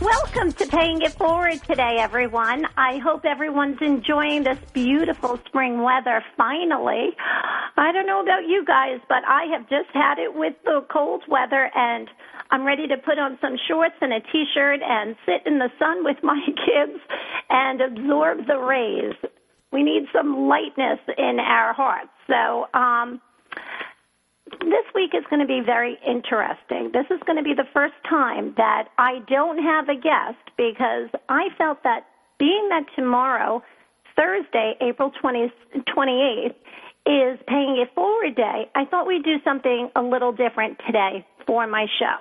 welcome to Paying It Forward today, everyone. I hope everyone's enjoying this beautiful spring weather finally. I don't know about you guys, but I have just had it with the cold weather and I'm ready to put on some shorts and a t-shirt and sit in the sun with my kids and absorb the rays. We need some lightness in our hearts. So, um, this week is going to be very interesting. This is going to be the first time that I don't have a guest because I felt that being that tomorrow, Thursday, April 20, 28th, is paying it forward day, I thought we'd do something a little different today for my show.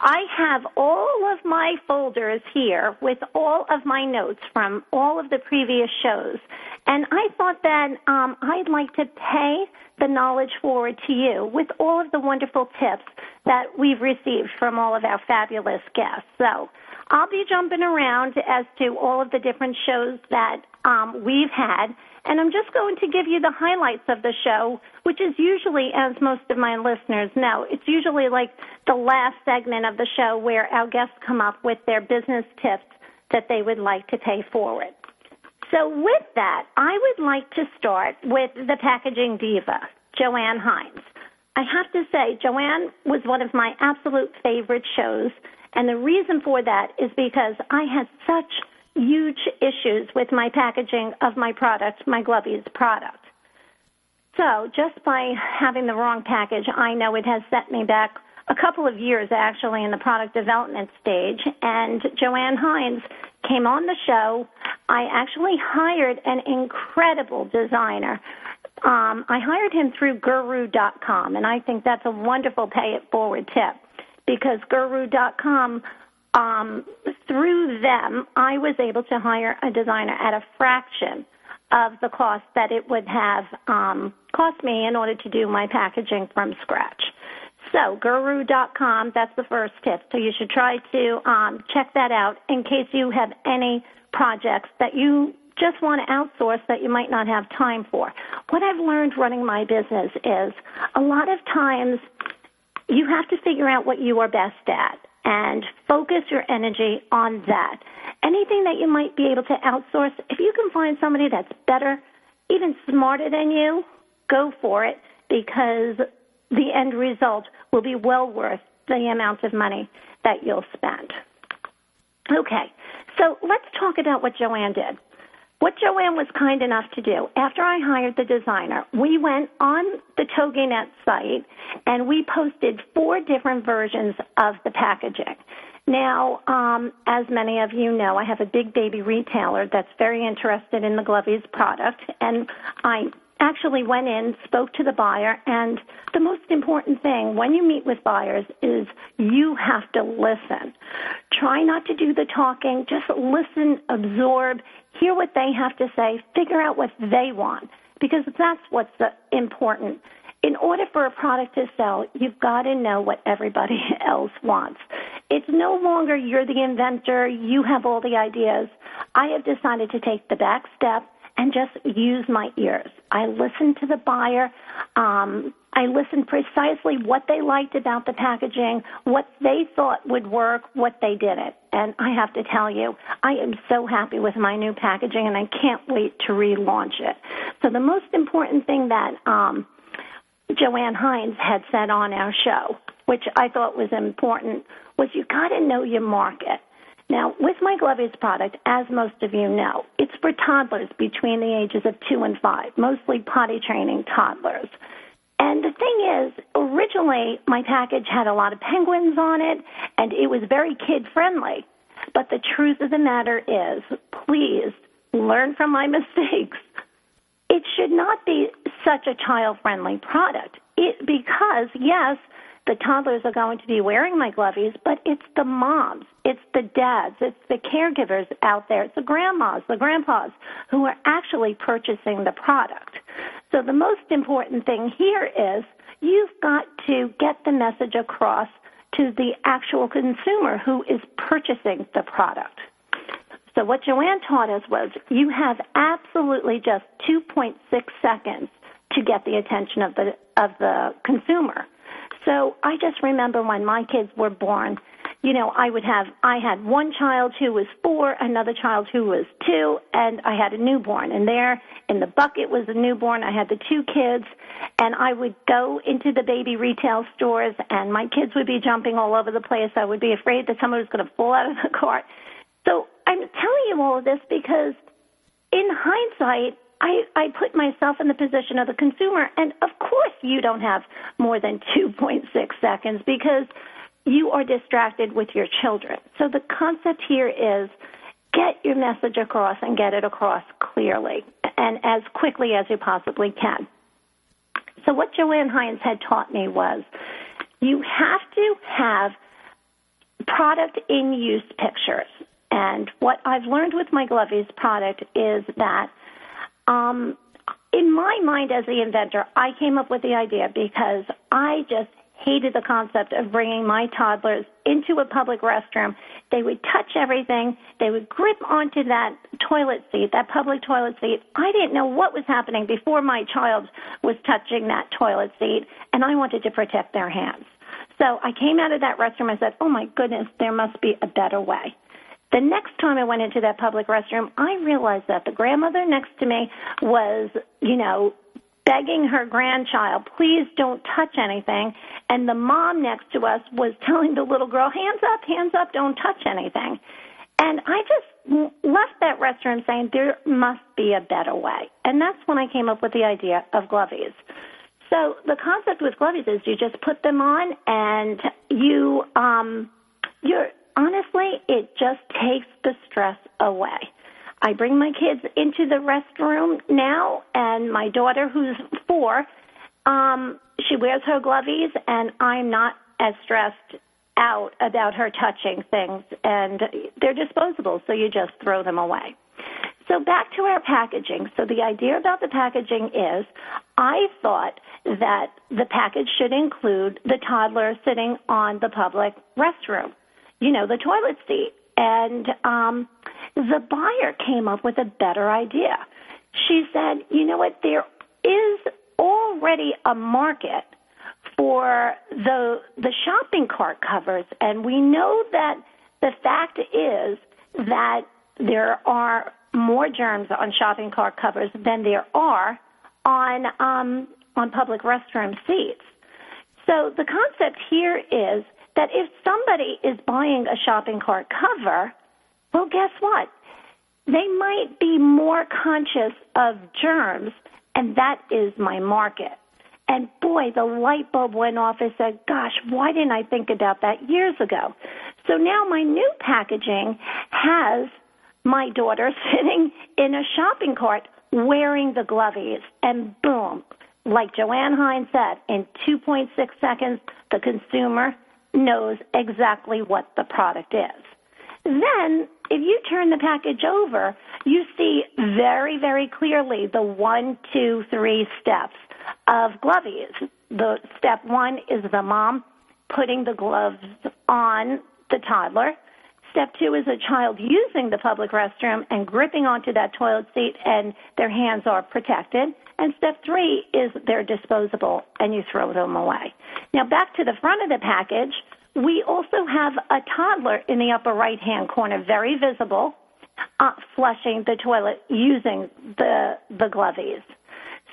I have all of my folders here with all of my notes from all of the previous shows. And I thought that um, I'd like to pay the knowledge forward to you with all of the wonderful tips that we've received from all of our fabulous guests. So I'll be jumping around as to all of the different shows that um, we've had, and I'm just going to give you the highlights of the show, which is usually, as most of my listeners know, it's usually like the last segment of the show where our guests come up with their business tips that they would like to pay forward. So with that, I would like to start with the packaging diva, Joanne Hines. I have to say, Joanne was one of my absolute favorite shows, and the reason for that is because I had such huge issues with my packaging of my product, my Glovies product. So just by having the wrong package, I know it has set me back a couple of years actually in the product development stage. And Joanne Hines came on the show. I actually hired an incredible designer. Um, I hired him through Guru.com, and I think that's a wonderful pay it forward tip because Guru.com um, through them, I was able to hire a designer at a fraction of the cost that it would have um, cost me in order to do my packaging from scratch. So, guru.com, that's the first tip. So, you should try to um, check that out in case you have any projects that you just want to outsource that you might not have time for. What I've learned running my business is a lot of times you have to figure out what you are best at and focus your energy on that. Anything that you might be able to outsource, if you can find somebody that's better, even smarter than you, go for it because the end result will be well worth the amount of money that you'll spend. Okay, so let's talk about what Joanne did. What Joanne was kind enough to do, after I hired the designer, we went on the TogiNet site and we posted four different versions of the packaging. Now, um, as many of you know, I have a big baby retailer that's very interested in the Glovies product, and I actually went in, spoke to the buyer, and the most important thing when you meet with buyers is you have to listen. Try not to do the talking, just listen, absorb, hear what they have to say, figure out what they want, because that's what's important. In order for a product to sell, you've got to know what everybody else wants. It's no longer you're the inventor, you have all the ideas. I have decided to take the back step and just use my ears. I listen to the buyer. Um, I listened precisely what they liked about the packaging, what they thought would work, what they didn't. And I have to tell you, I am so happy with my new packaging and I can't wait to relaunch it. So the most important thing that um, Joanne Hines had said on our show, which I thought was important, was you got to know your market. Now, with my Glovies product, as most of you know, it's for toddlers between the ages of two and five, mostly potty training toddlers. And the thing is, originally my package had a lot of penguins on it, and it was very kid friendly. But the truth of the matter is, please learn from my mistakes. It should not be such a child friendly product. It because yes, the toddlers are going to be wearing my glovies, but it's the moms, it's the dads, it's the caregivers out there, it's the grandmas, the grandpas who are actually purchasing the product. So the most important thing here is you've got to get the message across to the actual consumer who is purchasing the product. So what Joanne taught us was you have absolutely just 2.6 seconds to get the attention of the of the consumer. So I just remember when my kids were born, you know, I would have, I had one child who was four, another child who was two, and I had a newborn. And there in the bucket was a newborn. I had the two kids, and I would go into the baby retail stores, and my kids would be jumping all over the place. I would be afraid that someone was going to fall out of the cart. So I'm telling you all of this because in hindsight, I, I put myself in the position of the consumer, and of course you don't have more than 2.6 seconds because you are distracted with your children. So the concept here is get your message across and get it across clearly and as quickly as you possibly can. So what Joanne Hines had taught me was you have to have product in use pictures. And what I've learned with my Glovies product is that um, in my mind as the inventor, I came up with the idea because I just hated the concept of bringing my toddlers into a public restroom. They would touch everything. They would grip onto that toilet seat, that public toilet seat. I didn't know what was happening before my child was touching that toilet seat, and I wanted to protect their hands. So I came out of that restroom and said, oh my goodness, there must be a better way. The next time I went into that public restroom, I realized that the grandmother next to me was, you know, begging her grandchild, please don't touch anything. And the mom next to us was telling the little girl, hands up, hands up, don't touch anything. And I just left that restroom saying there must be a better way. And that's when I came up with the idea of Glovies. So the concept with Glovies is you just put them on and you, um, you're, honestly, it just takes the stress away. I bring my kids into the restroom now, and my daughter, who's four, um, she wears her glovies, and I'm not as stressed out about her touching things, and they're disposable, so you just throw them away. So back to our packaging. So the idea about the packaging is I thought that the package should include the toddler sitting on the public restroom, you know, the toilet seat. And um, the buyer came up with a better idea. She said, you know what, there is already a market for the the shopping cart covers and we know that the fact is that there are more germs on shopping cart covers than there are on um, on public restroom seats. So the concept here is that if somebody is buying a shopping cart cover, well, guess what? They might be more conscious of germs, and that is my market. And boy, the light bulb went off and said, gosh, why didn't I think about that years ago? So now my new packaging has my daughter sitting in a shopping cart wearing the glovies, and boom, like Joanne Hines said, in 2.6 seconds, the consumer knows exactly what the product is. Then, if you turn the package over, you see very, very clearly the one, two, three steps of glovies. The step one is the mom putting the gloves on the toddler. Step two is a child using the public restroom and gripping onto that toilet seat and their hands are protected. And step three is they're disposable and you throw them away. Now back to the front of the package, we also have a toddler in the upper right hand corner, very visible, uh, flushing the toilet using the, the glovies.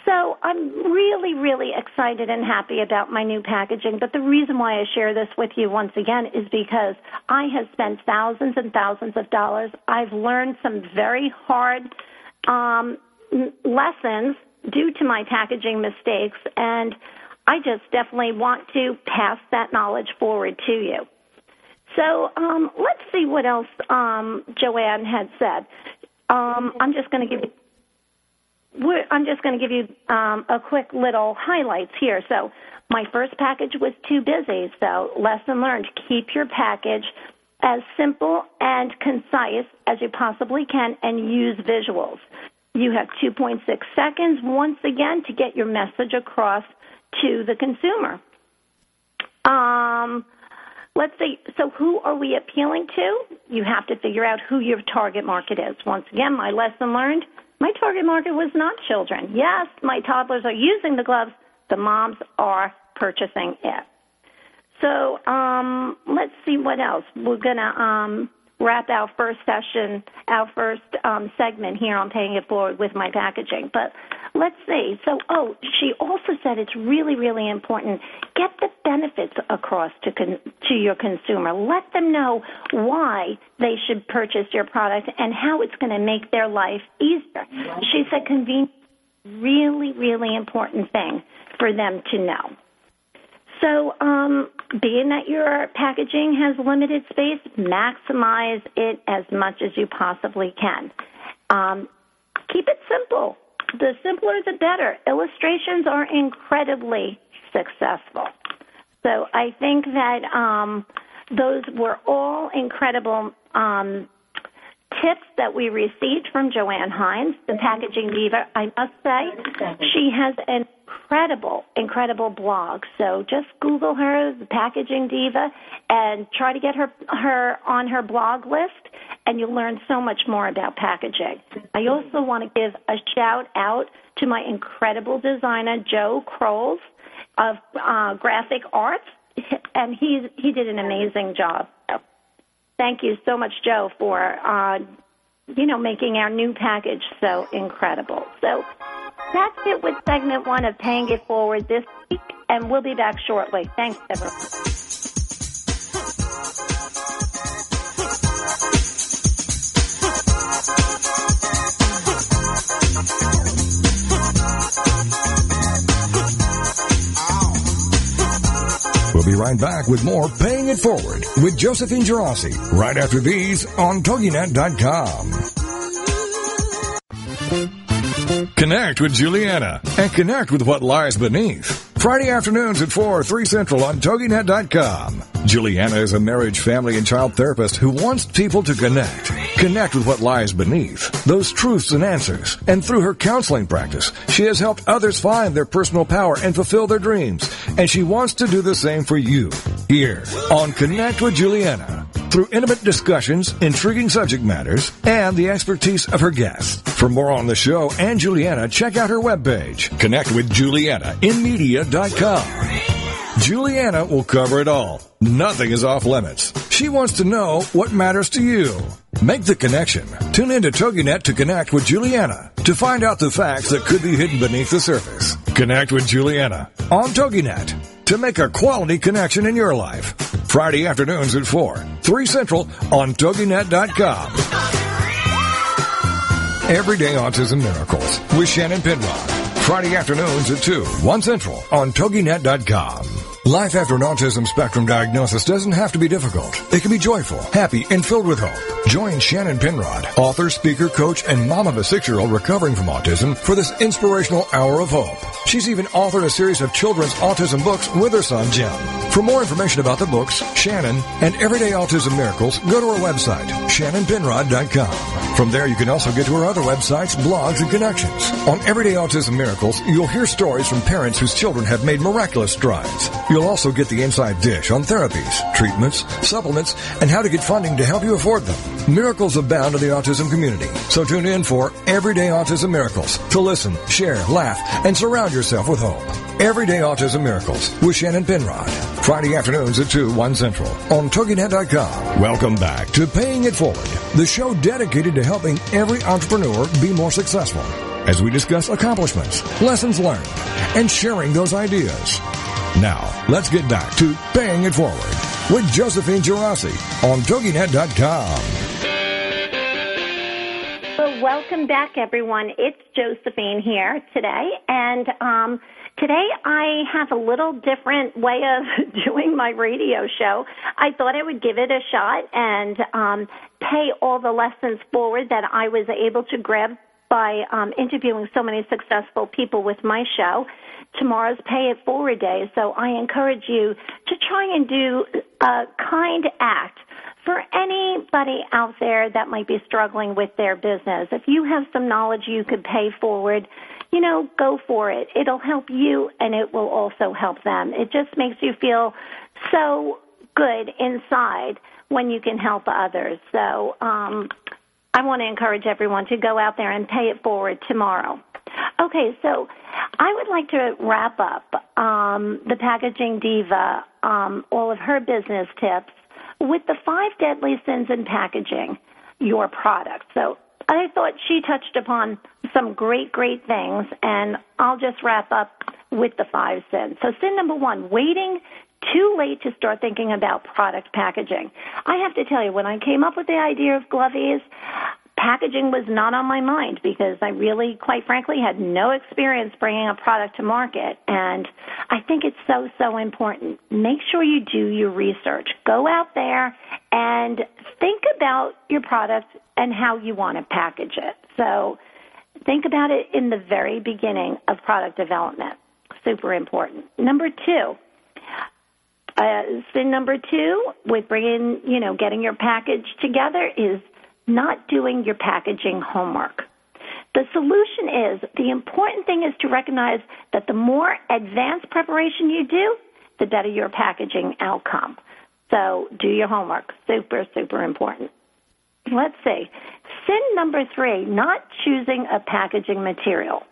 So I'm really, really excited and happy about my new packaging. But the reason why I share this with you once again is because I have spent thousands and thousands of dollars. I've learned some very hard um, lessons due to my packaging mistakes, and I just definitely want to pass that knowledge forward to you. So um, let's see what else um, Joanne had said. Um, I'm just going to give you I'm just going to give you um, a quick little highlights here. So, my first package was too busy. So, lesson learned: keep your package as simple and concise as you possibly can, and use visuals. You have 2.6 seconds once again to get your message across to the consumer. Um, let's see. So, who are we appealing to? You have to figure out who your target market is. Once again, my lesson learned my target market was not children. Yes, my toddlers are using the gloves. The moms are purchasing it. So um, let's see what else. We're going to um, wrap our first session, our first um, segment here on Paying It Forward with my packaging. But let's see. So, oh, she also said it's really, really important. Get the benefits across to con- to your consumer. Let them know why they should purchase your product and how it's going to make their life easier. She said convenience really, really important thing for them to know. So, um, being that your packaging has limited space, maximize it as much as you possibly can. Um, keep it simple. The simpler, the better. Illustrations are incredibly successful. So I think that um, those were all incredible um, tips that we received from Joanne Hines, the packaging diva. I must say, she has an incredible, incredible blog. So just Google her, the Packaging Diva, and try to get her her on her blog list, and you'll learn so much more about packaging. I also want to give a shout out to my incredible designer Joe Kroll of uh, Graphic Arts, and he's he did an amazing job. So thank you so much, Joe, for uh, you know making our new package so incredible. So that's it with segment one of Paying It Forward this week, and we'll be back shortly. Thanks, everyone. We'll be right back with more Paying It Forward with Josephine Geraci right after these on TogiNet.com. Connect with Juliana and connect with what lies beneath. Friday afternoons at 4, 3 Central on TogiNet.com. Juliana is a marriage, family, and child therapist who wants people to connect. Connect with what lies beneath, those truths and answers. And through her counseling practice, she has helped others find their personal power and fulfill their dreams. And she wants to do the same for you. Here on Connect with Juliana through intimate discussions, intriguing subject matters, and the expertise of her guests. For more on the show and Juliana, check out her webpage. Connect with Juliana in media.com. Juliana will cover it all. Nothing is off limits. She wants to know what matters to you. Make the connection. Tune in to TogiNet to connect with Juliana to find out the facts that could be hidden beneath the surface. Connect with Juliana on TogiNet to make a quality connection in your life. Friday afternoons at 4, 3 Central on TogiNet.com. Everyday Autism Miracles with Shannon Penrod. Friday afternoons at 2, 1 Central on TogiNet.com. Life after an autism spectrum diagnosis doesn't have to be difficult. It can be joyful, happy, and filled with hope. Join Shannon Penrod, author, speaker, coach, and mom of a six-year-old recovering from autism for this inspirational hour of hope. She's even authored a series of children's autism books with her son, Jim. For more information about the books, Shannon, and Everyday Autism Miracles, go to our website, shannonpenrod.com. From there, you can also get to our other websites, blogs, and connections. On Everyday Autism Miracles, you'll hear stories from parents whose children have made miraculous strides. You'll also get the inside dish on therapies, treatments, supplements, and how to get funding to help you afford them. Miracles abound in the autism community. So tune in for Everyday Autism Miracles to listen, share, laugh, and surround yourself with hope. Everyday Autism Miracles with Shannon Penrod. Friday afternoons at 2, 1 Central on TogiNet.com. Welcome back to Paying It Forward, the show dedicated to helping every entrepreneur be more successful as we discuss accomplishments, lessons learned, and sharing those ideas. Now, let's get back to Paying It Forward with Josephine Geraci on TogiNet.com. Well, welcome back, everyone. It's Josephine here today, and um, Today I have a little different way of doing my radio show. I thought I would give it a shot and um, pay all the lessons forward that I was able to grab by um, interviewing so many successful people with my show. Tomorrow's Pay It Forward Day, so I encourage you to try and do a kind act for anybody out there that might be struggling with their business. If you have some knowledge you could pay forward, you know, go for it. It'll help you and it will also help them. It just makes you feel so good inside when you can help others. So, um, I want to encourage everyone to go out there and pay it forward tomorrow. Okay, so I would like to wrap up um, the packaging diva, um, all of her business tips with the five deadly sins in packaging your product. So I thought she touched upon some great, great things, and I'll just wrap up with the five sins. So, sin number one waiting too late to start thinking about product packaging. I have to tell you, when I came up with the idea of Glovies, packaging was not on my mind because I really, quite frankly, had no experience bringing a product to market. And I think it's so, so important. Make sure you do your research. Go out there and think about your product and how you want to package it. So think about it in the very beginning of product development. Super important. Number two, uh, number two with bringing, you know, getting your package together is not doing your packaging homework. The solution is the important thing is to recognize that the more advanced preparation you do, the better your packaging outcome. So do your homework. Super, super important. Let's see. Sin number three, not choosing a packaging material.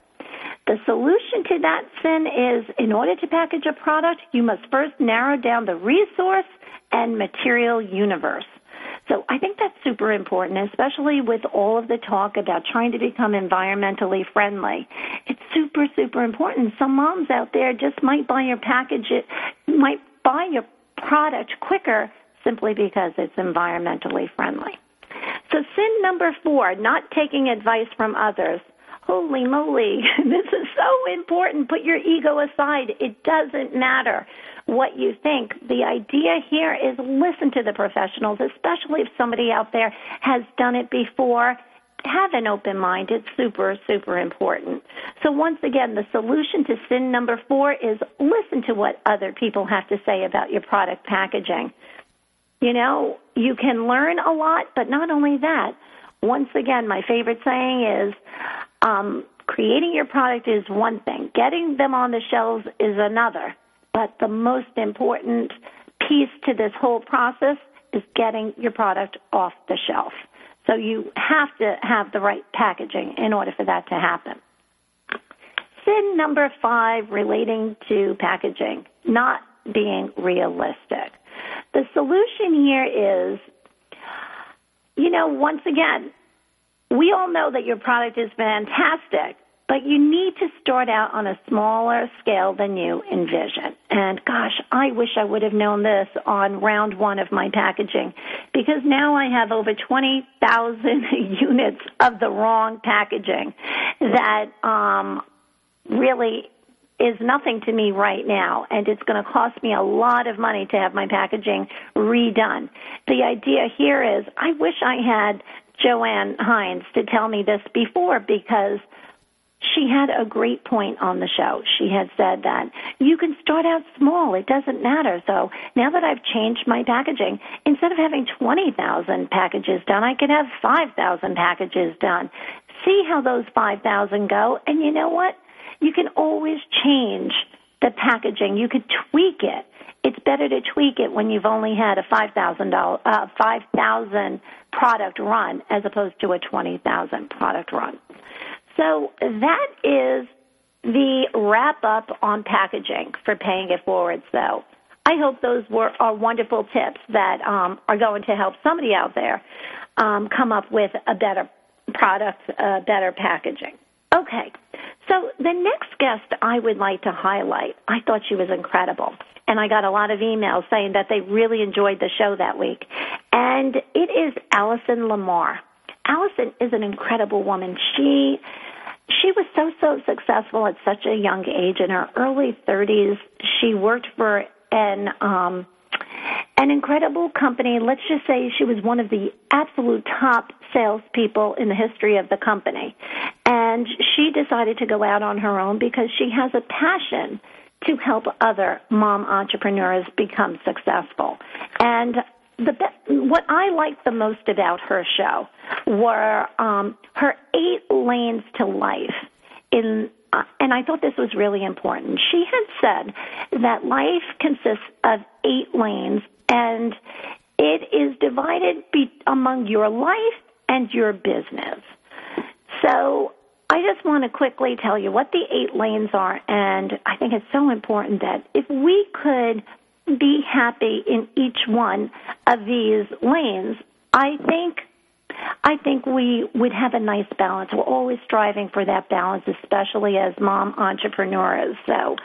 The solution to that sin is in order to package a product, you must first narrow down the resource and material universe. So I think that's super important, especially with all of the talk about trying to become environmentally friendly. It's super, super important. Some moms out there just might buy your package, might buy your product quicker simply because it's environmentally friendly. So sin number four, not taking advice from others. Holy moly, this is so important. Put your ego aside. It doesn't matter what you think. The idea here is listen to the professionals, especially if somebody out there has done it before. Have an open mind. It's super, super important. So once again, the solution to sin number four is listen to what other people have to say about your product packaging. You know, you can learn a lot, but not only that. Once again, my favorite saying is, um, creating your product is one thing. Getting them on the shelves is another. But the most important piece to this whole process is getting your product off the shelf. So you have to have the right packaging in order for that to happen. Sin number five relating to packaging, not being realistic. The solution here is, you know, once again, we all know that your product is fantastic, but you need to start out on a smaller scale than you envision. And gosh, I wish I would have known this on round one of my packaging because now I have over 20,000 units of the wrong packaging that um, really is nothing to me right now, and it's going to cost me a lot of money to have my packaging redone. The idea here is I wish I had Joanne Hines to tell me this before because she had a great point on the show. She had said that you can start out small. It doesn't matter. So now that I've changed my packaging, instead of having 20,000 packages done, I could have 5,000 packages done. See how those 5,000 go. And you know what? You can always change the packaging. You could tweak it. It's better to tweak it when you've only had a $5,000, uh, 5,000 product run as opposed to a 20,000 product run. So that is the wrap up on packaging for paying it forward. So I hope those were are wonderful tips that um, are going to help somebody out there um, come up with a better product, uh, better packaging. Okay, so the next guest I would like to highlight, I thought she was incredible. And I got a lot of emails saying that they really enjoyed the show that week. And it is Allison Lamar. Allison is an incredible woman. She she was so so successful at such a young age in her early 30s she worked for an um an incredible company let's just say she was one of the absolute top salespeople in the history of the company and she decided to go out on her own because she has a passion to help other mom entrepreneurs become successful and the what I liked the most about her show were um, her eight lanes to life. In uh, and I thought this was really important. She had said that life consists of eight lanes, and it is divided be- among your life and your business. So I just want to quickly tell you what the eight lanes are, and I think it's so important that if we could be happy in each one of these lanes, I think I think we would have a nice balance. We're always striving for that balance, especially as mom entrepreneurs. So,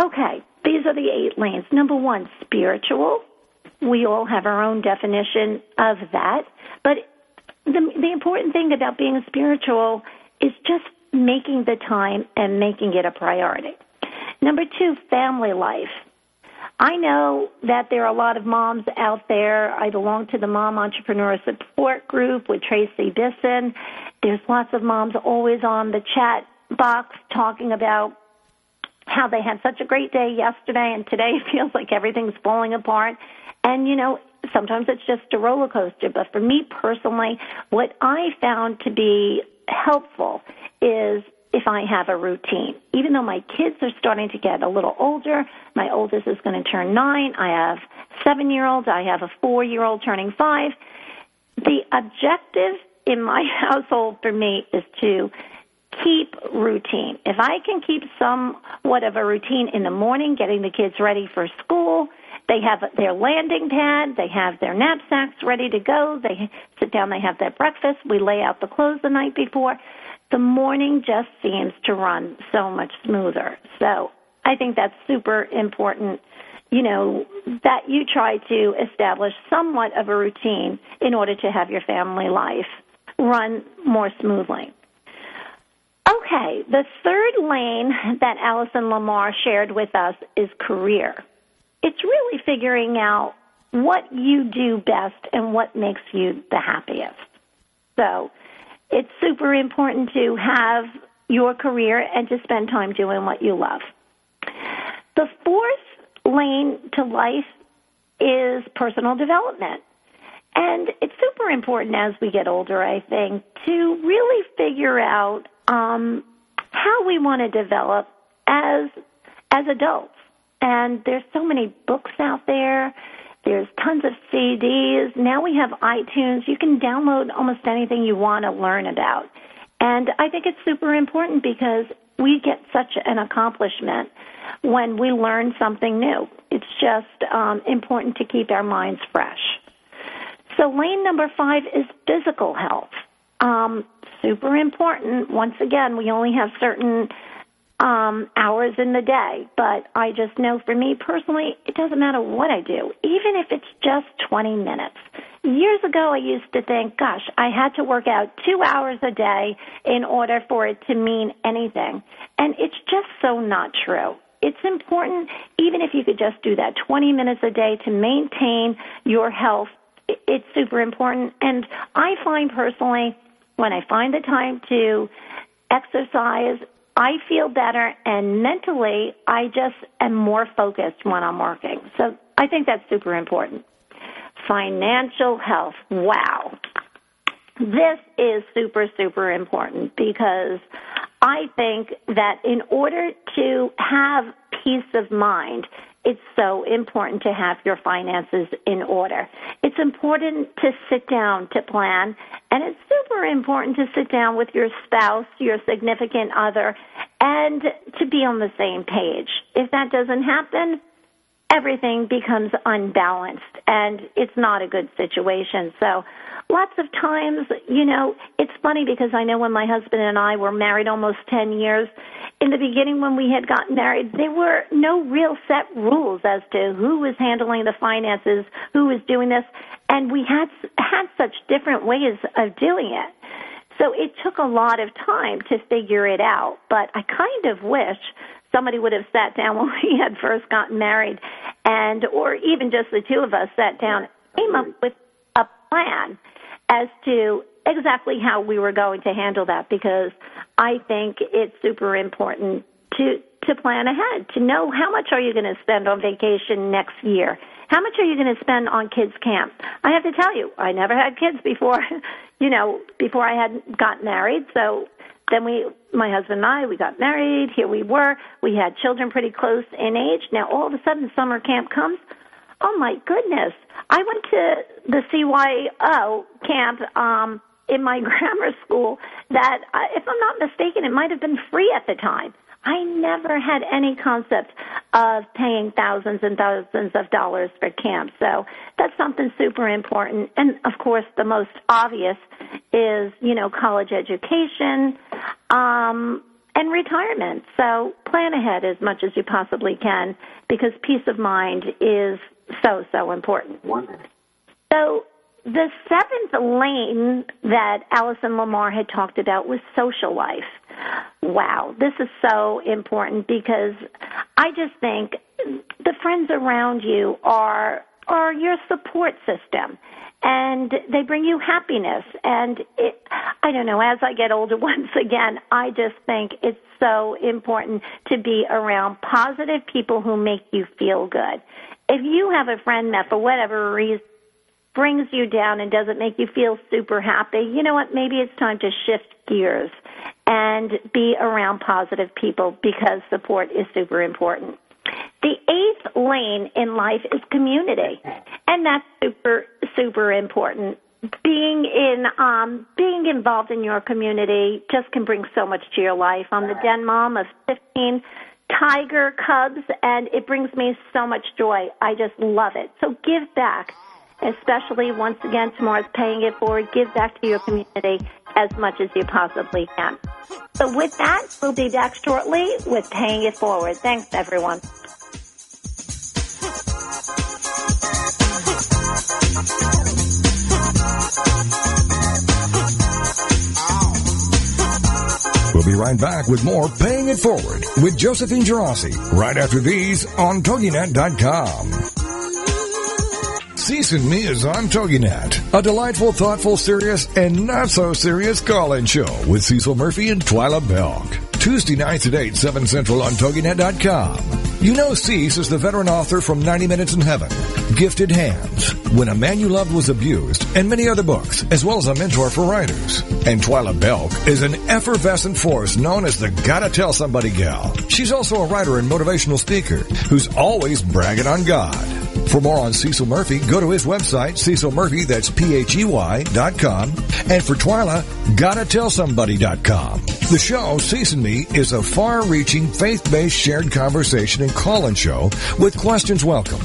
okay, these are the eight lanes. Number one, spiritual. We all have our own definition of that, but the the important thing about being spiritual is just making the time and making it a priority. Number two, family life. I know that there are a lot of moms out there. I belong to the Mom Entrepreneur Support Group with Tracy Bisson. There's lots of moms always on the chat box talking about how they had such a great day yesterday and today feels like everything's falling apart. And you know, sometimes it's just a roller coaster. But for me personally, what I found to be helpful is if I have a routine. Even though my kids are starting to get a little older, my oldest is going to turn nine. I have seven year olds. I have a four year old turning five. The objective in my household for me is to keep routine. If I can keep somewhat of a routine in the morning, getting the kids ready for school, they have their landing pad, they have their knapsacks ready to go, they sit down, they have their breakfast, we lay out the clothes the night before the morning just seems to run so much smoother. So I think that's super important, you know, that you try to establish somewhat of a routine in order to have your family life run more smoothly. Okay, the third lane that Allison Lamar shared with us is career. It's really figuring out what you do best and what makes you the happiest. So, it's super important to have your career and to spend time doing what you love. The fourth lane to life is personal development. And it's super important as we get older, I think, to really figure out um, how we want to develop as as adults. And there's so many books out there. There's tons of CDs. Now we have iTunes. You can download almost anything you want to learn about. And I think it's super important because we get such an accomplishment when we learn something new. It's just um, important to keep our minds fresh. So, lane number five is physical health. Um, super important. Once again, we only have certain um, hours in the day. But I just know for me personally, it doesn't matter what I do, even if it's just 20 minutes. Years ago, I used to think, gosh, I had to work out two hours a day in order for it to mean anything. And it's just so not true. It's important, even if you could just do that 20 minutes a day to maintain your health. It's super important. And I find personally, when I find the time to exercise, I feel better and mentally I just am more focused when I'm working. So I think that's super important. Financial health. Wow. This is super, super important because I think that in order to have peace of mind, it's so important to have your finances in order. It's important to sit down to plan, and it's super important to sit down with your spouse, your significant other, and to be on the same page. If that doesn't happen, everything becomes unbalanced, and it's not a good situation. So, lots of times, you know, it's funny because I know when my husband and I were married almost 10 years, in the beginning when we had gotten married, there were no real set rules as to who was handling the finances, who was doing this, and we had had such different ways of doing it. So it took a lot of time to figure it out, but I kind of wish somebody would have sat down when we had first gotten married and or even just the two of us sat down came up with a plan as to exactly how we were going to handle that because I think it's super important to to plan ahead, to know how much are you going to spend on vacation next year? How much are you going to spend on kids camp? I have to tell you, I never had kids before, you know, before I had got married. So then we, my husband and I, we got married. Here we were. We had children pretty close in age. Now all of a sudden summer camp comes. Oh my goodness. I went to the CYO camp, um, in my grammar school that, uh, if I'm not mistaken, it might have been free at the time. I never had any concept of paying thousands and thousands of dollars for camp. So that's something super important. And of course, the most obvious is, you know, college education, um, and retirement. So plan ahead as much as you possibly can because peace of mind is so, so important. So the seventh lane that Alison Lamar had talked about was social life. Wow, this is so important because I just think the friends around you are are your support system and they bring you happiness and it I don't know as I get older once again I just think it's so important to be around positive people who make you feel good. If you have a friend that for whatever reason brings you down and doesn't make you feel super happy, you know what? Maybe it's time to shift gears and be around positive people because support is super important. The eighth lane in life is community, and that's super, super important. Being in, um, being involved in your community just can bring so much to your life. I'm the den mom of 15 tiger cubs, and it brings me so much joy. I just love it. So give back especially once again, tomorrow's paying it forward. Give back to your community as much as you possibly can. So with that, we'll be back shortly with paying it forward. Thanks everyone. We'll be right back with more Paying It Forward with Josephine Geraci right after these on TogiNet.com. Season Me is on TogiNet, a delightful, thoughtful, serious, and not so serious call-in show with Cecil Murphey and Twila Belk. Tuesday nights at 8, 7 Central on TogiNet.com. You know Cec is the veteran author from 90 Minutes in Heaven, Gifted Hands, When a Man You Loved Was Abused, and many other books, as well as a mentor for writers. And Twila Belk is an effervescent force known as the Gotta Tell Somebody gal. She's also a writer and motivational speaker who's always bragging on God. For more on Cecil Murphey, go to his website, Cecil Murphy, that's P-H-E-Y dot com. And for Twila, gotta tell somebody dot com. The show, Season Me, is a far-reaching, faith-based shared conversation and call-in show with questions welcome.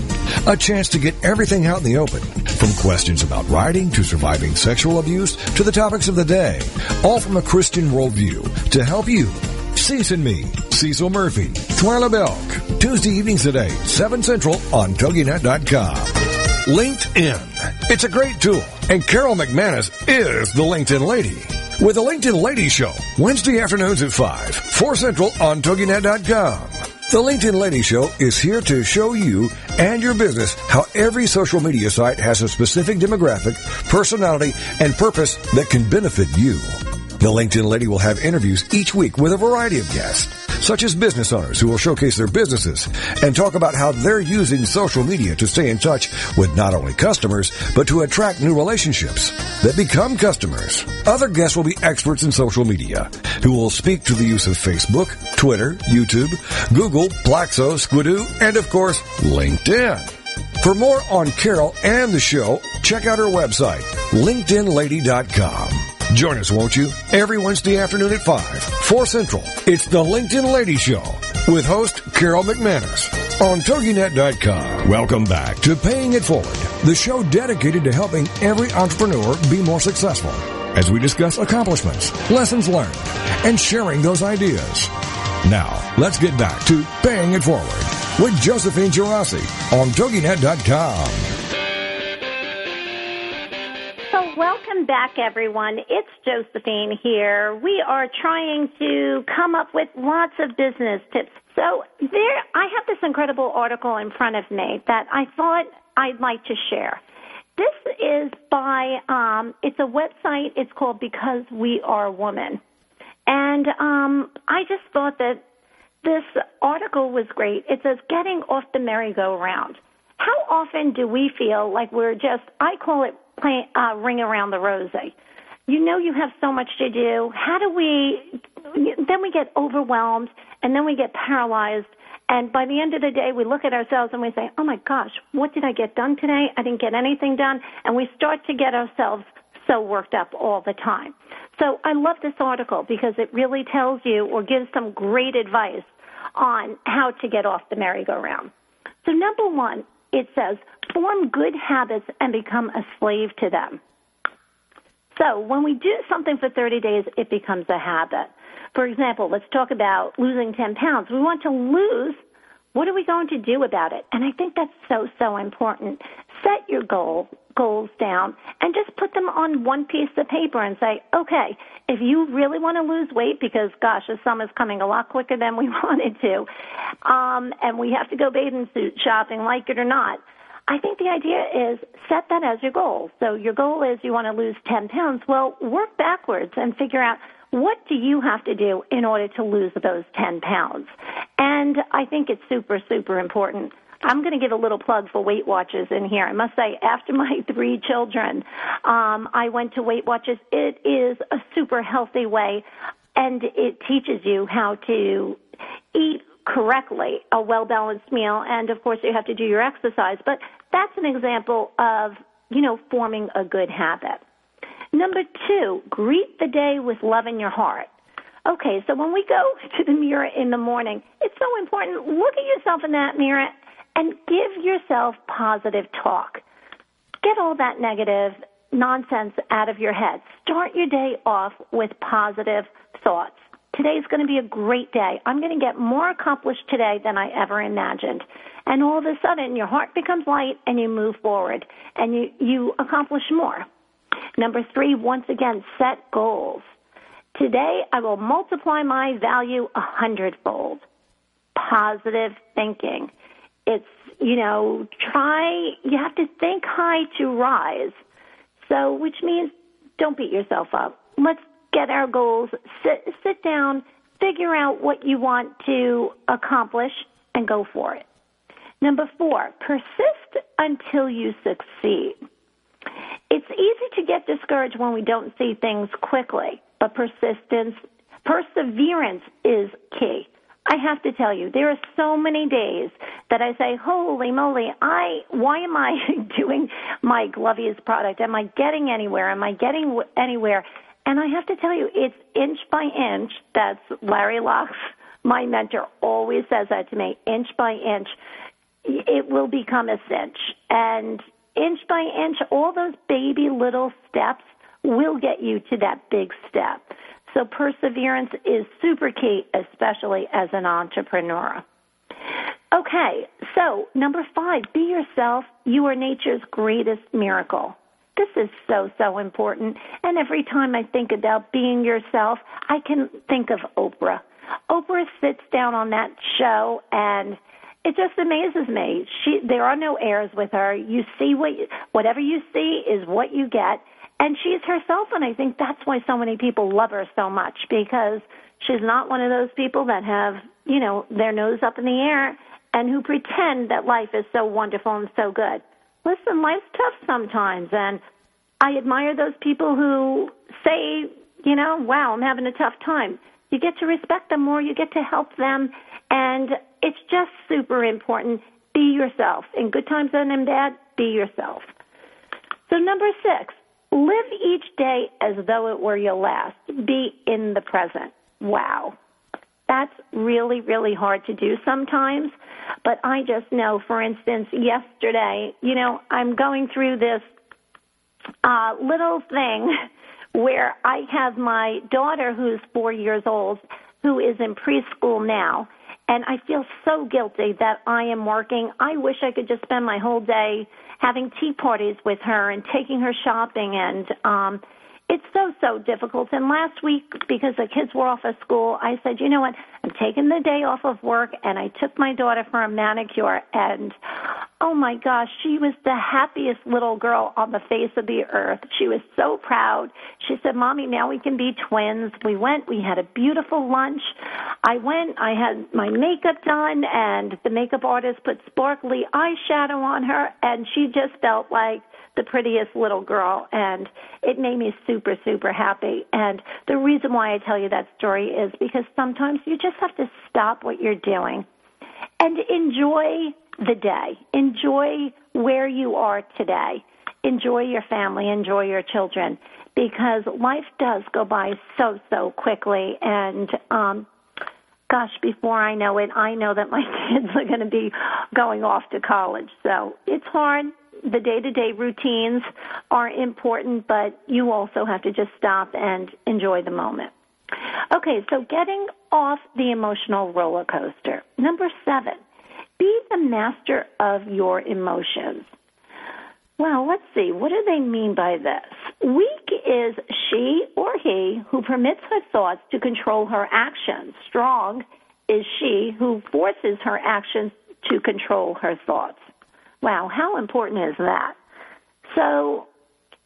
A chance to get everything out in the open, from questions about writing to surviving sexual abuse to the topics of the day, all from a Christian worldview to help you Season Me, Cecil Murphey, Twila Belk, Tuesday evenings at 8, 7 Central on TogiNet.com. LinkedIn. It's a great tool, and Carol McManus is the LinkedIn lady. With the LinkedIn Lady Show, Wednesday afternoons at 5, 4 Central on TogiNet.com. The LinkedIn Lady Show is here to show you and your business how every social media site has a specific demographic, personality, and purpose that can benefit you. The LinkedIn Lady will have interviews each week with a variety of guests, such as business owners who will showcase their businesses and talk about how they're using social media to stay in touch with not only customers, but to attract new relationships that become customers. Other guests will be experts in social media who will speak to the use of Facebook, Twitter, YouTube, Google, Plaxo, Squidoo, and of course, LinkedIn. For more on Carol and the show, check out her website, LinkedInLady.com. Join us, won't you? Every Wednesday afternoon at 5, 4 Central. It's the LinkedIn Lady Show with host Carol McManus on TogiNet.com. Welcome back to Paying It Forward, the show dedicated to helping every entrepreneur be more successful as we discuss accomplishments, lessons learned, and sharing those ideas. Now, let's get back to Paying It Forward with Josephine Geraci on TogiNet.com. Welcome back, everyone. It's Josephine here. We are trying to come up with lots of business tips. So there, I have this incredible article in front of me that I thought I'd like to share. This is by, um, it's a website. It's called Because We Are Women. And um, I just thought that this article was great. It says getting off the merry-go-round. How often do we feel like we're just, I call it play, uh, ring around the rosy. You know you have so much to do. How do we, then we get overwhelmed and then we get paralyzed. And by the end of the day, we look at ourselves and we say, oh my gosh, what did I get done today? I didn't get anything done. And we start to get ourselves so worked up all the time. So I love this article because it really tells you or gives some great advice on how to get off the merry-go-round. So number one, it says, form good habits and become a slave to them. So when we do something for 30 days, it becomes a habit. For example, let's talk about losing 10 pounds. We want to lose. What are we going to do about it? And I think that's so, so important. Set your goal, goals down and just put them on one piece of paper and say, okay, if you really want to lose weight, because gosh, the summer's coming a lot quicker than we wanted to, um, and we have to go bathing suit shopping, like it or not, I think the idea is set that as your goal. So your goal is you want to lose 10 pounds. Well, work backwards and figure out what do you have to do in order to lose those 10 pounds. And I think it's super, super important. I'm going to give a little plug for Weight Watchers in here. I must say, after my three children, um, I went to Weight Watchers. It is a super healthy way, and it teaches you how to eat correctly, a well balanced meal, and of course you have to do your exercise. But that's an example of, you know, forming a good habit. Number two, greet the day with love in your heart. Okay, so when we go to the mirror in the morning, it's so important. Look at yourself in that mirror and give yourself positive talk. Get all that negative nonsense out of your head. Start your day off with positive thoughts. Today's going to be a great day. I'm going to get more accomplished today than I ever imagined. And all of a sudden, your heart becomes light and you move forward and you, you accomplish more. Number three, once again, set goals. Today, I will multiply my value a hundredfold. Positive thinking. It's, you know, try, you have to think high to rise. So, which means don't beat yourself up. Let's get our goals, sit, sit down, figure out what you want to accomplish, and go for it. Number four, persist until you succeed. It's easy to get discouraged when we don't see things quickly, but persistence, perseverance is key. I have to tell you, there are so many days that I say, "Holy moly! I why am I doing my Glovies product? Am I getting anywhere? Am I getting anywhere?" And I have to tell you, it's inch by inch. That's Larry Locks, my mentor, always says that to me. Inch by inch, it will become a cinch. And inch by inch, all those baby little steps will get you to that big step. So perseverance is super key, especially as an entrepreneur. Okay, so number five, be yourself. You are nature's greatest miracle. This is so, so important. And every time I think about being yourself, I can think of Oprah. Oprah sits down on that show and it just amazes me. She there are no airs with her. You see what you, whatever you see is what you get. And she's herself, and I think that's why so many people love her so much because she's not one of those people that have, you know, their nose up in the air and who pretend that life is so wonderful and so good. Listen, life's tough sometimes, and I admire those people who say, you know, wow, I'm having a tough time. You get to respect them more, you get to help them, and it's just super important. Be yourself. In good times and in bad, be yourself. So, number six, live each day as though it were your last. Be in the present. Wow. That's really, really hard to do sometimes. But I just know, for instance, yesterday, you know, I'm going through this uh, little thing where I have my daughter who's four years old, who is in preschool now, and I feel so guilty that I am working. I wish I could just spend my whole day having tea parties with her and taking her shopping and um it's so so difficult. And last week because the kids were off of school i said you know what? I'm taking the day off of work and i took my daughter for a manicure and oh my gosh she was the happiest little girl on the face of the earth. She was so proud. She said mommy now we can be twins. We went we had a beautiful lunch. I went i had my makeup done and the makeup artist put sparkly eyeshadow on her and she just felt like the prettiest little girl and it made me super super happy. And the reason why I tell you that story is because sometimes you just have to stop what you're doing and enjoy the day. Enjoy where you are today. Enjoy your family. Enjoy your children. Because life does go by so so quickly. And um gosh, before I know it, I know that my kids are going to be going off to college. So it's hard. The day to day routines are important, but you also have to just stop and enjoy the moment. Okay, so getting off the emotional roller coaster. Number seven, be the master of your emotions. Well, let's see. What do they mean by this? Weak is she or he who permits her thoughts to control her actions. Strong is she who forces her actions to control her thoughts. Wow, how important is that? So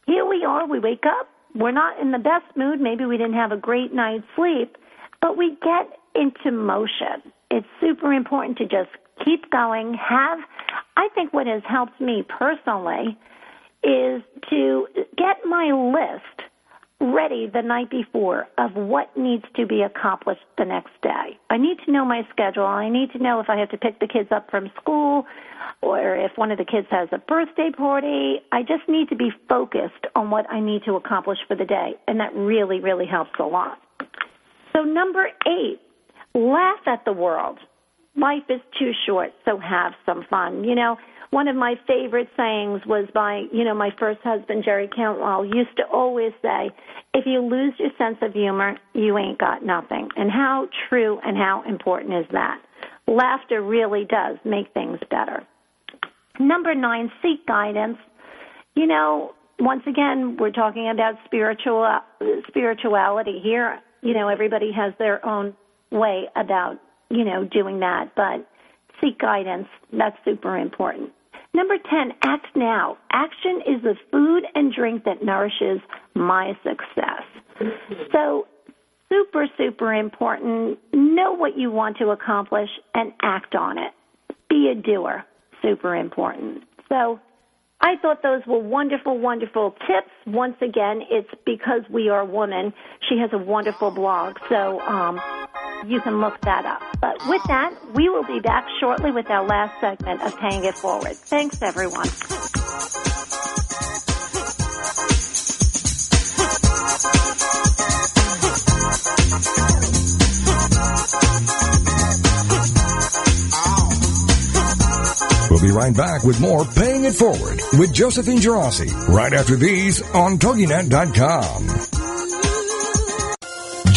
here we are, we wake up, we're not in the best mood, maybe we didn't have a great night's sleep, but we get into motion. It's super important to just keep going, have I think what has helped me personally is to get my list ready the night before of what needs to be accomplished the next day. I need to know my schedule. I need to know if I have to pick the kids up from school or if one of the kids has a birthday party. I just need to be focused on what I need to accomplish for the day, and that really, really helps a lot. So, number eight, laugh at the world. Life is too short, so have some fun. You know, one of my favorite sayings was by, you know, my first husband, Jerry Cantwell, used to always say, if you lose your sense of humor, you ain't got nothing. And how true and how important is that? Laughter really does make things better. Number nine, seek guidance. You know, once again, we're talking about spiritual uh, spirituality here. You know, everybody has their own way about you know doing that, but seek guidance. That's super important. Number 10, act now. Action is the food and drink that nourishes my success. So, super, super important. Know what you want to accomplish and act on it. Be a doer. Super important. So, I thought those were wonderful, wonderful tips. Once again, it's because we are women. She has a wonderful blog, so um, you can look that up. But with that, we will be back shortly with our last segment of Paying It Forward. Thanks, everyone. We'll be right back with more Paying It Forward with Josephine Geraci right after these on TogiNet.com.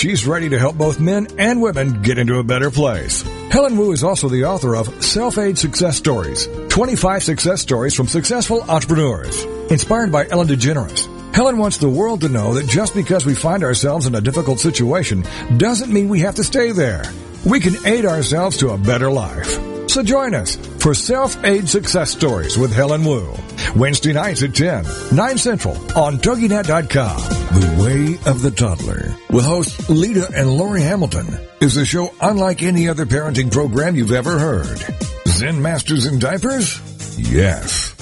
She's ready to help both men and women get into a better place. Helen Wu is also the author of Self-Aid Success Stories, 25 success stories from successful entrepreneurs. Inspired by Ellen DeGeneres, Helen wants the world to know that just because we find ourselves in a difficult situation doesn't mean we have to stay there. We can aid ourselves to a better life. So join us for Self-Aid Success Stories with Helen Wu. Wednesday nights at 10, 9 Central on TogiNet.com. The Way of the Toddler with hosts Lita and Lori Hamilton is a show unlike any other parenting program you've ever heard. Zen Masters in Diapers? Yes.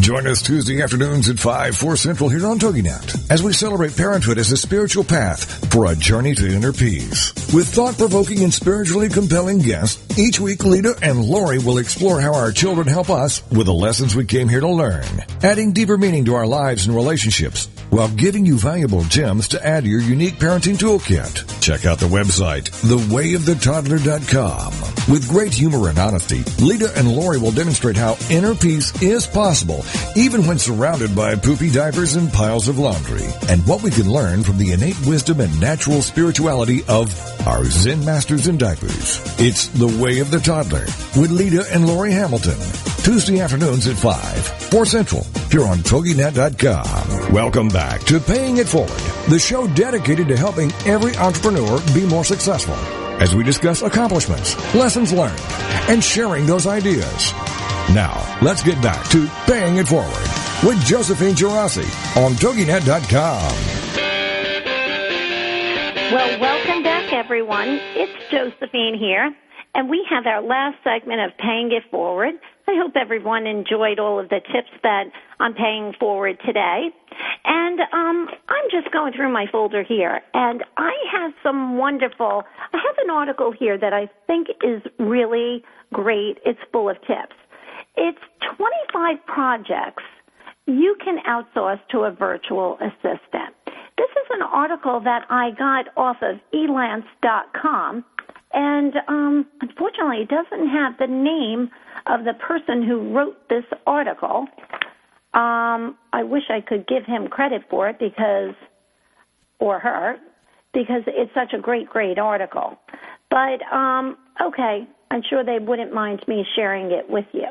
Join us Tuesday afternoons at 5, 4 Central here on TogiNet as we celebrate parenthood as a spiritual path for a journey to inner peace. With thought-provoking and spiritually compelling guests, each week Lita and Lori will explore how our children help us with the lessons we came here to learn, adding deeper meaning to our lives and relationships while giving you valuable gems to add to your unique parenting toolkit. Check out the website, thewayofthetoddler.com. With great humor and honesty, Lita and Lori will demonstrate how inner peace is possible even when surrounded by poopy diapers and piles of laundry, and what we can learn from the innate wisdom and natural spirituality of our Zen Masters in Diapers. It's The Way of the Toddler with Lita and Lori Hamilton. Tuesday afternoons at 5, 4 Central, here on TogiNet.com. Welcome back to Paying It Forward, the show dedicated to helping every entrepreneur be more successful as we discuss accomplishments, lessons learned, and sharing those ideas. Now, let's get back to Paying It Forward with Josephine Geraci on TogiNet.com. Well, welcome back, everyone. It's Josephine here, and we have our last segment of Paying It Forward. I hope everyone enjoyed all of the tips that I'm paying forward today. And um, I'm just going through my folder here, and I have some wonderful. I have an article here that I think is really great. It's full of tips. It's 25 projects you can outsource to a virtual assistant. This is an article that I got off of elance.com, and um, unfortunately, it doesn't have the name of the person who wrote this article. Um, I wish I could give him credit for it because, or her, because it's such a great, great article. But um, okay, I'm sure they wouldn't mind me sharing it with you.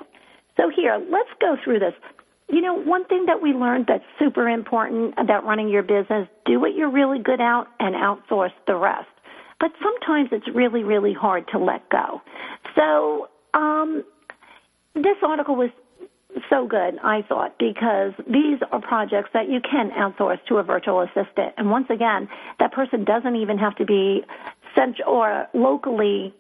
So here, let's go through this. You know, one thing that we learned that's super important about running your business, do what you're really good at and outsource the rest. But sometimes it's really, really hard to let go. So, um, this article was so good, I thought, because these are projects that you can outsource to a virtual assistant. And once again, that person doesn't even have to be sent or locally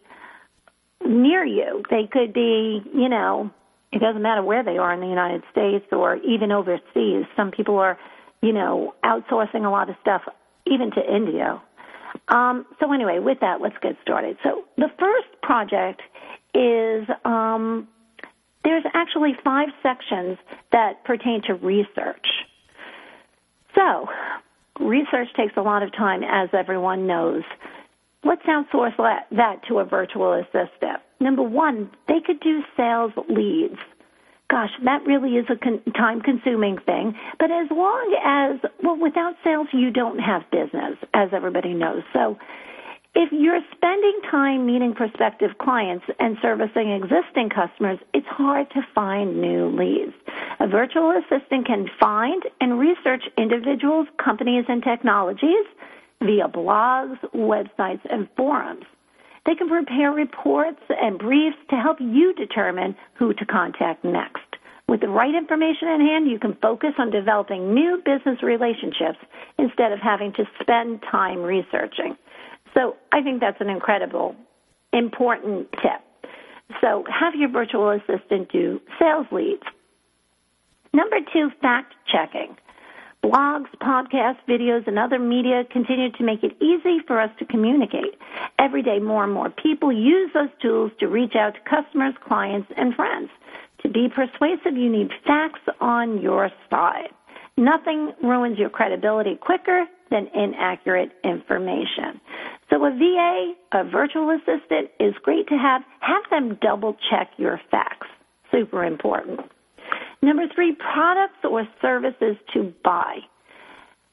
near you. They could be, you know, it doesn't matter where they are in the United States or even overseas. Some people are, you know, outsourcing a lot of stuff even to India. Um, so anyway, with that, let's get started. So the first project is um, there's actually five sections that pertain to research. So research takes a lot of time, as everyone knows. Let's outsource that to a virtual assistant. Number one, they could do sales leads. Gosh, that really is a con- time consuming thing. But as long as, well, without sales, you don't have business, as everybody knows. So if you're spending time meeting prospective clients and servicing existing customers, it's hard to find new leads. A virtual assistant can find and research individuals, companies, and technologies via blogs, websites, and forums. They can prepare reports and briefs to help you determine who to contact next. With the right information in hand, you can focus on developing new business relationships instead of having to spend time researching. So I think that's an incredible, important tip. So have your virtual assistant do sales leads. Number two, fact checking. Blogs, podcasts, videos, and other media continue to make it easy for us to communicate. Every day, more and more people use those tools to reach out to customers, clients, and friends. To be persuasive, you need facts on your side. Nothing ruins your credibility quicker than inaccurate information. So a VA, a virtual assistant, is great to have. Have them double check your facts. Super important. Number three, products or services to buy.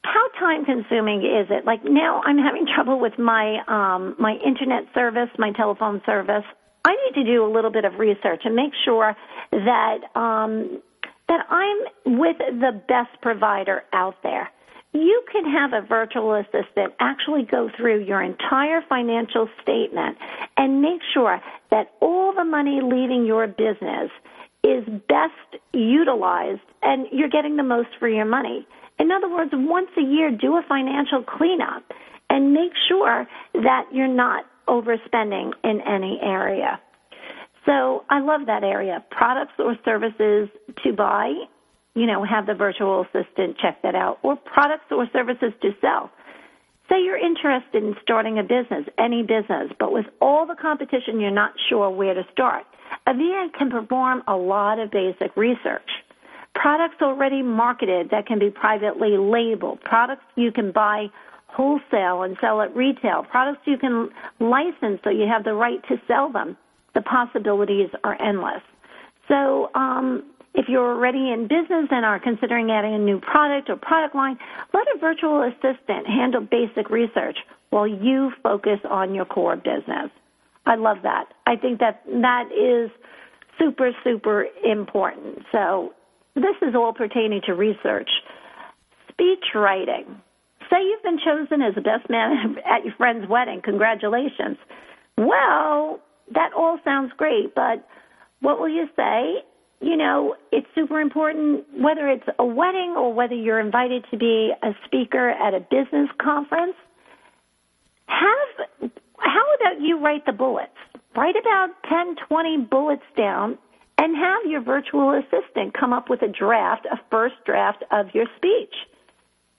how time consuming is it? Like now I'm having trouble with my um my internet service, my telephone service. I need to do a little bit of research and make sure that um that I'm with the best provider out there. You can have a virtual assistant actually go through your entire financial statement and make sure that all the money leaving your business is best utilized and you're getting the most for your money. In other words, once a year, do a financial cleanup and make sure that you're not overspending in any area. So I love that area. Products or services to buy, you know, have the virtual assistant check that out, or products or services to sell. Say you're interested in starting a business, any business, but with all the competition, you're not sure where to start. A VA can perform a lot of basic research. Products already marketed that can be privately labeled, products you can buy wholesale and sell at retail, products you can license so you have the right to sell them. The possibilities are endless. So, um, if you're already in business and are considering adding a new product or product line, let a virtual assistant handle basic research while you focus on your core business. I love that. I think that that is super, super important. So this is all pertaining to research. Speech writing. Say you've been chosen as the best man at your friend's wedding. Congratulations. Well, that all sounds great, but what will you say? You know, it's super important whether it's a wedding or whether you're invited to be a speaker at a business conference. Have how about you write the bullets? Write about 10, 20 bullets down and have your virtual assistant come up with a draft, a first draft of your speech.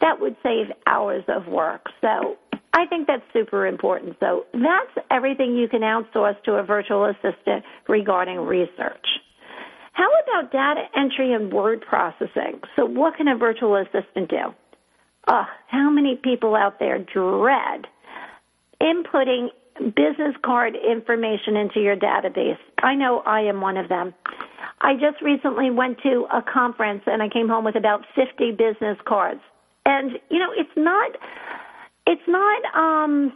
That would save hours of work. So I think that's super important. So that's everything you can outsource to a virtual assistant regarding research. How about data entry and word processing? So what can a virtual assistant do? Uh, how many people out there dread inputting business card information into your database. I know I am one of them. I just recently went to a conference and I came home with about 50 business cards. And you know, it's not it's not um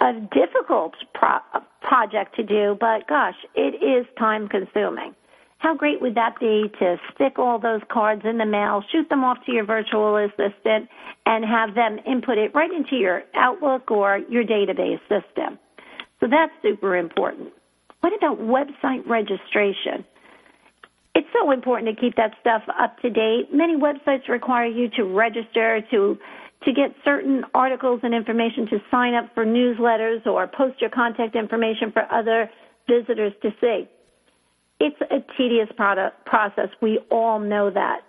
a difficult pro- project to do, but gosh, it is time consuming. How great would that be to stick all those cards in the mail, shoot them off to your virtual assistant, and have them input it right into your Outlook or your database system? So that's super important. What about website registration? It's so important to keep that stuff up to date. Many websites require you to register to to get certain articles and information to sign up for newsletters or post your contact information for other visitors to see. It's a tedious product, process. We all know that.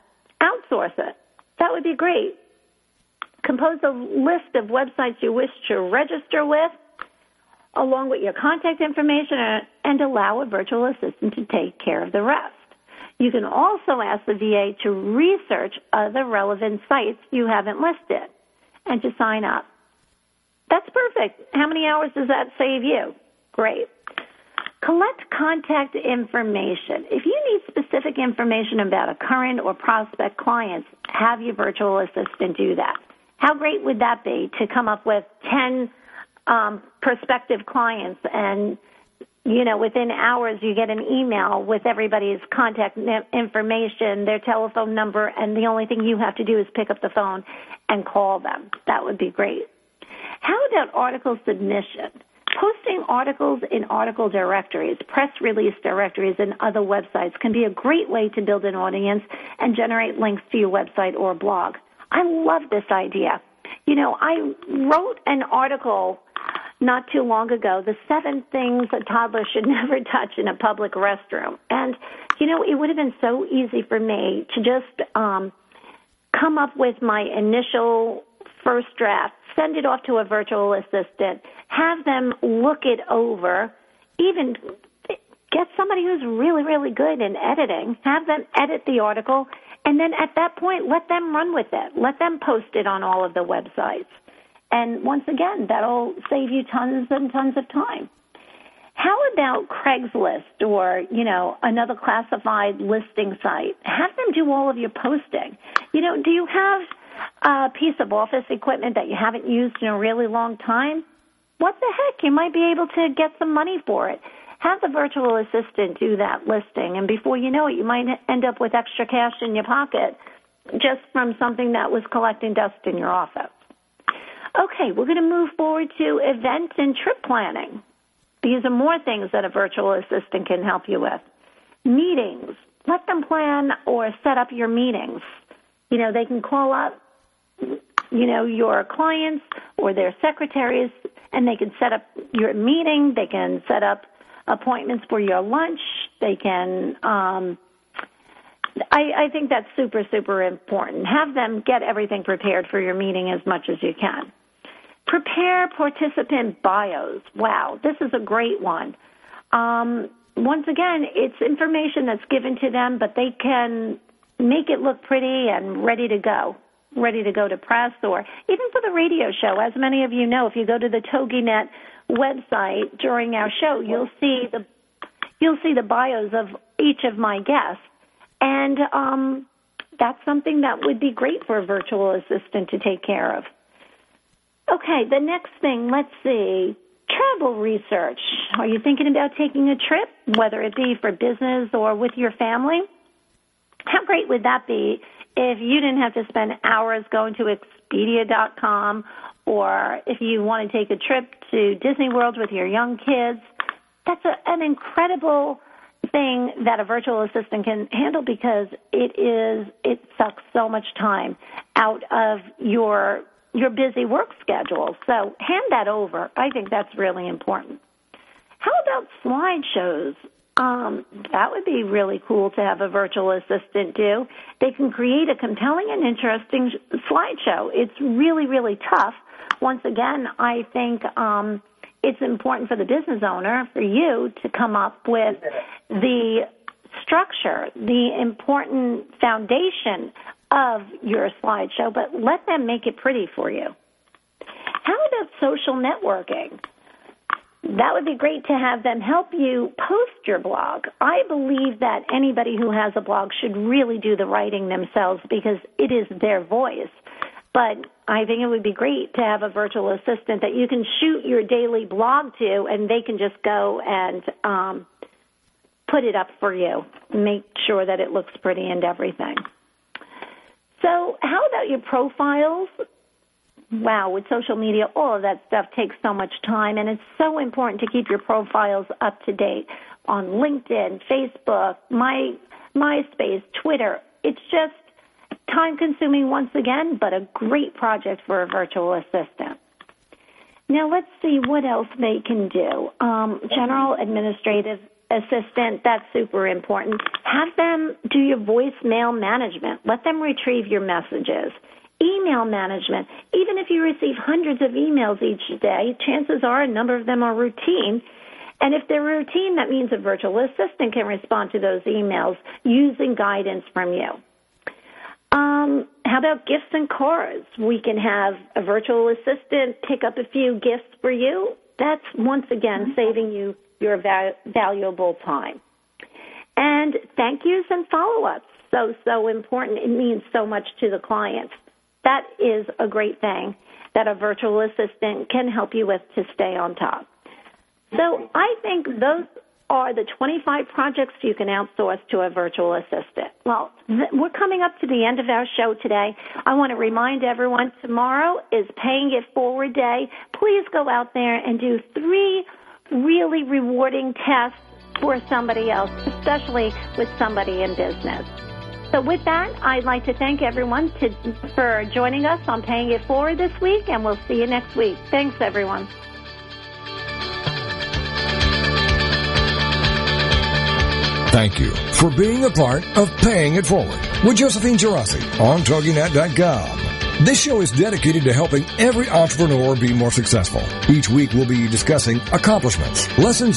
Outsource it. That would be great. Compose a list of websites you wish to register with, along with your contact information, and allow a virtual assistant to take care of the rest. You can also ask the VA to research other relevant sites you haven't listed and to sign up. That's perfect. How many hours does that save you? Great. Collect contact information. If you need specific information about a current or prospect client, have your virtual assistant do that. How great would that be to come up with 10 um, prospective clients and you know, within hours you get an email with everybody's contact information, their telephone number, and the only thing you have to do is pick up the phone and call them. That would be great. How about article submission? Posting articles in article directories, press release directories, and other websites can be a great way to build an audience and generate links to your website or blog. I love this idea. You know, I wrote an article not too long ago, the seven things a toddler should never touch in a public restroom. And, you know, it would have been so easy for me to just um, come up with my initial first draft, send it off to a virtual assistant, have them look it over, even get somebody who's really, really good in editing, have them edit the article, and then at that point, let them run with it. Let them post it on all of the websites. And once again, that'll save you tons and tons of time. How about Craigslist or, you know, another classified listing site? Have them do all of your posting. You know, do you have a piece of office equipment that you haven't used in a really long time, what the heck? You might be able to get some money for it. Have the virtual assistant do that listing, and before you know it, you might end up with extra cash in your pocket just from something that was collecting dust in your office. Okay, we're going to move forward to event and trip planning. These are more things that a virtual assistant can help you with. Meetings. Let them plan or set up your meetings. You know, they can call up, you know, your clients or their secretaries and they can set up your meeting. They can set up appointments for your lunch. They can, um, I, I think that's super, super important. Have them get everything prepared for your meeting as much as you can. Prepare participant bios. Wow, this is a great one. Um, once again, it's information that's given to them, but they can make it look pretty and ready to go, ready to go to press or even for the radio show. As many of you know, if you go to the TogiNet website during our show, you'll see the you'll see the bios of each of my guests, and um, that's something that would be great for a virtual assistant to take care of. Okay, the next thing, let's see. Travel research. Are you thinking about taking a trip, whether it be for business or with your family? How great would that be if you didn't have to spend hours going to Expedia.com or if you want to take a trip to Disney World with your young kids? That's a, an incredible thing that a virtual assistant can handle because it is it sucks so much time out of your your busy work schedule. So hand that over. I think that's really important. How about slideshows? Um, that would be really cool to have a virtual assistant do. They can create a compelling and interesting slideshow. It's really, really tough. Once again, I think um, it's important for the business owner, for you, to come up with the structure, the important foundation of your slideshow, but let them make it pretty for you. How about social networking? That would be great to have them help you post your blog. I believe that anybody who has a blog should really do the writing themselves because it is their voice. But I think it would be great to have a virtual assistant that you can shoot your daily blog to and they can just go and um, put it up for you. Make sure that it looks pretty and everything. So, how about your profiles? Wow, with social media, all of that stuff takes so much time, and it's so important to keep your profiles up to date on LinkedIn, Facebook, My MySpace, Twitter. It's just time consuming once again, but a great project for a virtual assistant. Now let's see what else they can do. Um, general administrative assistant, that's super important. Have them do your voicemail management. Let them retrieve your messages. Email management. Even if you receive hundreds of emails each day, chances are a number of them are routine. And if they're routine, that means a virtual assistant can respond to those emails using guidance from you. Um, how about gifts and cards? We can have a virtual assistant pick up a few gifts for you. That's once again saving you your val- valuable time. And thank yous and follow ups. So, so important. It means so much to the client. That is a great thing that a virtual assistant can help you with to stay on top. So I think those are the 25 projects you can outsource to a virtual assistant. Well, th- we're coming up to the end of our show today. I want to remind everyone tomorrow is Paying It Forward Day. Please go out there and do three really rewarding tests for somebody else, especially with somebody in business. So with that, I'd like to thank everyone to, for joining us on Paying It Forward this week, and we'll see you next week. Thanks, everyone. Thank you for being a part of Paying It Forward with Josephine Geraci on TogiNet.com. This show is dedicated to helping every entrepreneur be more successful. Each week we'll be discussing accomplishments, lessons